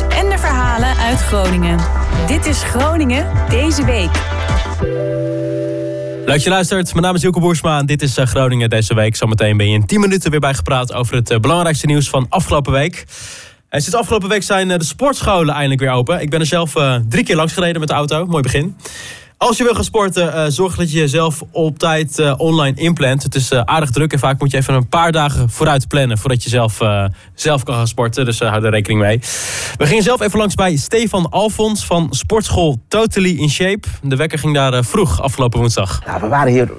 en de verhalen uit Groningen. Dit is Groningen deze week. Leuk je luistert. Mijn naam is Hilke Boersma en dit is eh, Groningen deze week. Zometeen ben je in 10 minuten weer bijgepraat over het eh, belangrijkste nieuws van afgelopen week. En sinds afgelopen week zijn eh, de sportscholen eindelijk weer open. Ik ben er zelf drie keer langs gereden met de auto. Mooi begin. Als je wil gaan sporten, uh, zorg dat je jezelf op tijd uh, online inplant. Het is uh, aardig druk en vaak moet je even een paar dagen vooruit plannen... voordat je zelf, zelf kan gaan sporten, dus hou er rekening mee. We gingen zelf even langs bij Stefan Alfons van sportschool Totally in Shape. De wekker ging daar vroeg afgelopen woensdag. We waren hier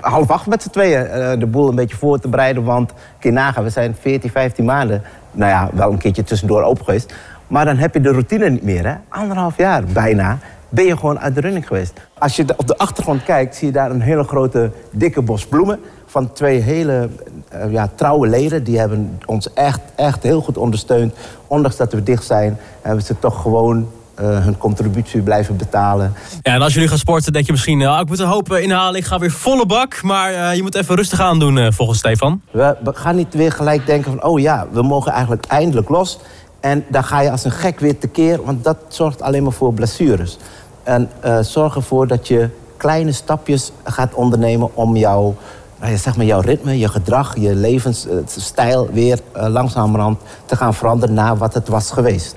half acht met z'n tweeën de boel een beetje voor te bereiden... want keer nagaan, we zijn 14, 15 maanden... nou ja, wel een keertje tussendoor open geweest... maar dan heb je de routine niet meer, hè? Anderhalf jaar bijna ben je gewoon uit de running geweest. Als je op de achtergrond kijkt, zie je daar een hele grote, dikke bos bloemen. Van twee hele uh, ja, trouwe leden. Die hebben ons echt, echt heel goed ondersteund. Ondanks dat we dicht zijn, hebben ze toch gewoon uh, hun contributie blijven betalen. Ja, en als jullie gaan sporten, denk je misschien... Uh, ik moet een hoop inhalen, ik ga weer volle bak. Maar je moet even rustig aan doen, volgens Stefan. We, we, gaan niet weer gelijk denken van... oh ja, we mogen eigenlijk eindelijk los. En dan ga je als een gek weer tekeer... want dat zorgt alleen maar voor blessures. En uh, zorg ervoor dat je kleine stapjes gaat ondernemen om jouw, nou zeg maar jouw ritme, je gedrag, je levensstijl weer uh, langzamerhand te gaan veranderen naar wat het was geweest.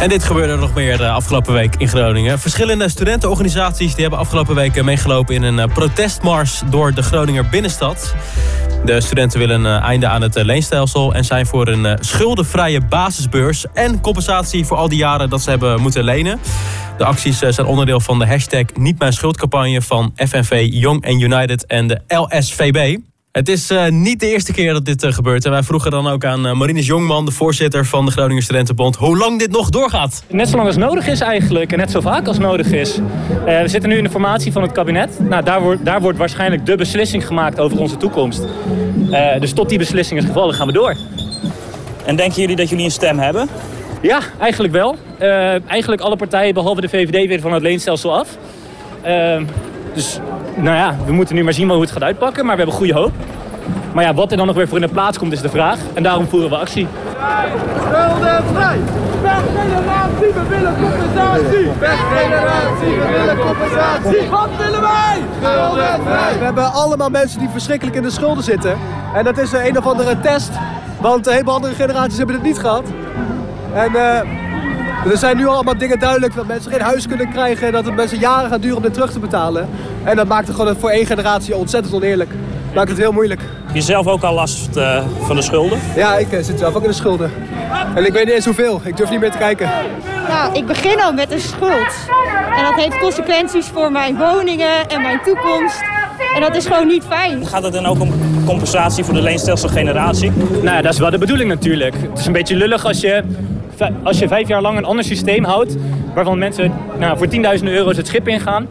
En dit gebeurde nog meer de eh, afgelopen week in Groningen. Verschillende studentenorganisaties die hebben afgelopen week meegelopen in een protestmars door de Groninger binnenstad. De studenten willen een einde aan het leenstelsel en zijn voor een schuldenvrije basisbeurs en compensatie voor al die jaren dat ze hebben moeten lenen. De acties zijn onderdeel van de hashtag Niet Mijn Schuldcampagne van FNV Young and United en de LSVB. Het is uh, niet de eerste keer dat dit uh, gebeurt. En wij vroegen dan ook aan uh, Marinus Jongman, de voorzitter van de Groninger Studentenbond, hoe lang dit nog doorgaat. Net zo lang als nodig is eigenlijk en net zo vaak als nodig is. we zitten nu in de formatie van het kabinet. Nou, daar, wordt, daar wordt waarschijnlijk de beslissing gemaakt over onze toekomst. dus tot die beslissing is gevallen gaan we door. En denken jullie dat jullie een stem hebben? Ja, eigenlijk wel. eigenlijk alle partijen behalve de VVD weer van het leenstelsel af. dus nou ja, we moeten nu maar zien hoe het gaat uitpakken, maar we hebben goede hoop. Maar ja, wat er dan nog weer voor in de plaats komt is de vraag. En daarom voeren we actie. Schuldenvrij! Weggeneratie, we willen compensatie! Weggeneratie, we willen compensatie! Wat willen wij? Schuldenvrij! We hebben allemaal mensen die verschrikkelijk in de schulden zitten. En dat is een of andere test. Want heleboel andere generaties hebben het niet gehad. En... Uh, er zijn nu allemaal dingen duidelijk dat mensen geen huis kunnen krijgen. Dat het mensen jaren gaat duren om dit terug te betalen. En dat maakt het gewoon voor één generatie ontzettend oneerlijk. Maakt het heel moeilijk. Heb je zelf ook al last uh, van de schulden? Ja, ik uh, zit zelf ook in de schulden. En ik weet niet eens hoeveel. Ik durf niet meer te kijken. Nou, ik begin al met een schuld. En dat heeft consequenties voor mijn woningen en mijn toekomst. En dat is gewoon niet fijn. Gaat het dan ook om compensatie voor de leenstelselgeneratie? Nou ja, dat is wel de bedoeling natuurlijk. Het is een beetje lullig als je als je vijf jaar lang een ander systeem houdt... waarvan mensen nou, voor 10.000 euro's het schip ingaan...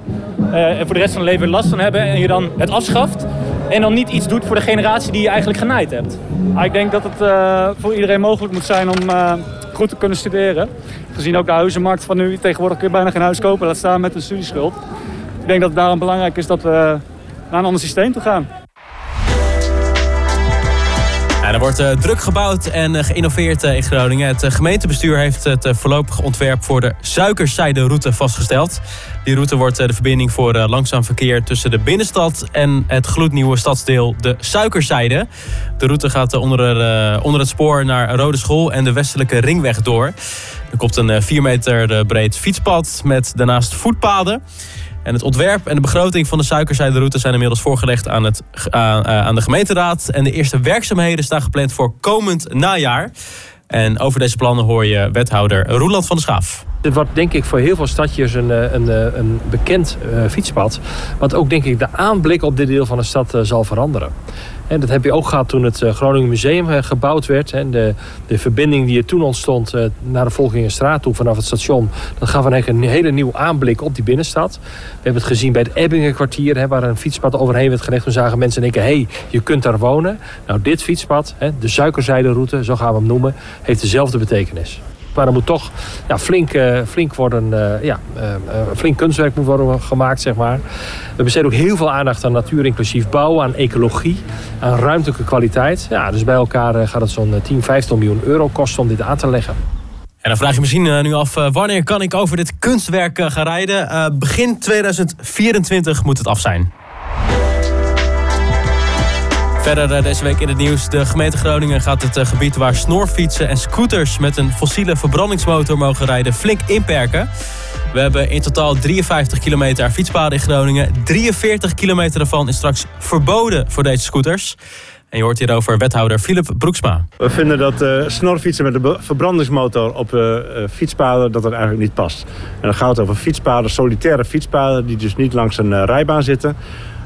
Uh, en voor de rest van hun leven last van hebben... en je dan het afschaft... en dan niet iets doet voor de generatie die je eigenlijk genaaid hebt. Ik denk dat het uh, voor iedereen mogelijk moet zijn om uh, goed te kunnen studeren. Gezien ook de huizenmarkt van nu tegenwoordig kun je bijna geen huis kopen. Laat staan met een studieschuld. Ik denk dat het daarom belangrijk is dat we naar een ander systeem toe gaan. Wordt uh, druk gebouwd en uh, geïnnoveerd uh, in Groningen. Het gemeentebestuur heeft het voorlopig ontwerp voor de suikerzijde-route vastgesteld. Die route wordt de verbinding voor langzaam verkeer tussen de binnenstad en het gloednieuwe stadsdeel de Suikerzijde. De route gaat onder, onder het spoor naar Rode School en de westelijke ringweg door. Er komt een 4 meter breed fietspad met daarnaast voetpaden. En het ontwerp en de begroting van de suikerzijderoute zijn inmiddels voorgelegd aan, het, aan de gemeenteraad. En de eerste werkzaamheden staan gepland voor komend najaar. En over deze plannen hoor je wethouder Roeland van der Schaaf. Het wordt denk ik voor heel veel stadjes een, eh, een, eh, een bekend uh, fietspad. Wat ook denk ik de aanblik op dit deel van de stad zal veranderen. En dat heb je ook gehad toen het Groningen Museum gebouwd werd. En de, de verbinding die er toen ontstond naar de Volgingenstraat toe vanaf het station. Dat gaf een hele nieuwe aanblik op die binnenstad. We hebben het gezien bij het Ebbingenkwartier. waar een fietspad overheen werd gelegd. Toen zagen mensen denken, hé, hey, je kunt daar wonen. Nou, dit fietspad, de suikerzijderoute, zo gaan we hem noemen, heeft dezelfde betekenis. Maar er moet toch ja, flink, uh, flink, worden, uh, ja, uh, flink kunstwerk moet worden gemaakt, zeg maar. We besteden ook heel veel aandacht aan natuur inclusief bouwen, aan ecologie, aan ruimtelijke kwaliteit. Ja, dus bij elkaar gaat het zo'n 10, 15 miljoen euro kosten om dit aan te leggen. En dan vraag je misschien nu af, wanneer kan ik over dit kunstwerk gaan rijden? begin 2024 moet het af zijn. Verder eh, deze week in het nieuws. De gemeente Groningen gaat het eh, gebied waar snorfietsen en scooters met een fossiele verbrandingsmotor mogen rijden flink inperken. We hebben in totaal 53 kilometer fietspaden in Groningen. 43 kilometer daarvan is straks verboden voor deze scooters. En je hoort hierover wethouder Philip Broeksma. We vinden dat uh, snorfietsen met een verbrandingsmotor op fietspaden dat dat eigenlijk niet past. En dan gaat het over fietspaden, solitaire fietspaden die dus niet langs een rijbaan zitten.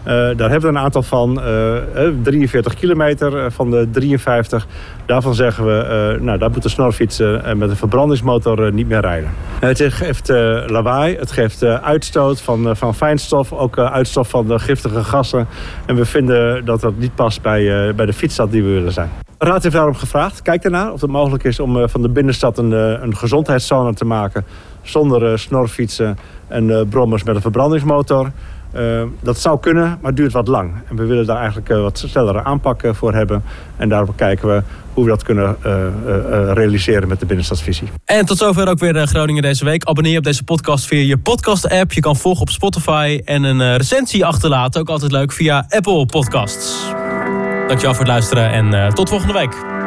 Uh, daar hebben we een aantal van, uh, 43 kilometer van de 53. Daarvan zeggen we, nou, daar moeten snorfietsen met een verbrandingsmotor niet meer rijden. Het geeft lawaai, het geeft uitstoot van, van fijnstof, ook uitstof van de giftige gassen. En we vinden dat dat niet past bij, bij de fietsstad die we willen zijn. De Raad heeft daarom gevraagd, kijk ernaar of het mogelijk is om van de binnenstad een, een gezondheidszone te maken. Zonder snorfietsen en brommers met een verbrandingsmotor. Uh, dat zou kunnen, maar duurt wat lang. En we willen daar eigenlijk uh, wat snellere aanpakken voor hebben. En daarop kijken we hoe we dat kunnen uh, realiseren met de binnenstadsvisie. En tot zover ook weer Groningen deze week. Abonneer op deze podcast via je podcast-app. Je kan volgen op Spotify en een recensie achterlaten. Ook altijd leuk via Apple Podcasts. Dankjewel voor het luisteren en tot volgende week.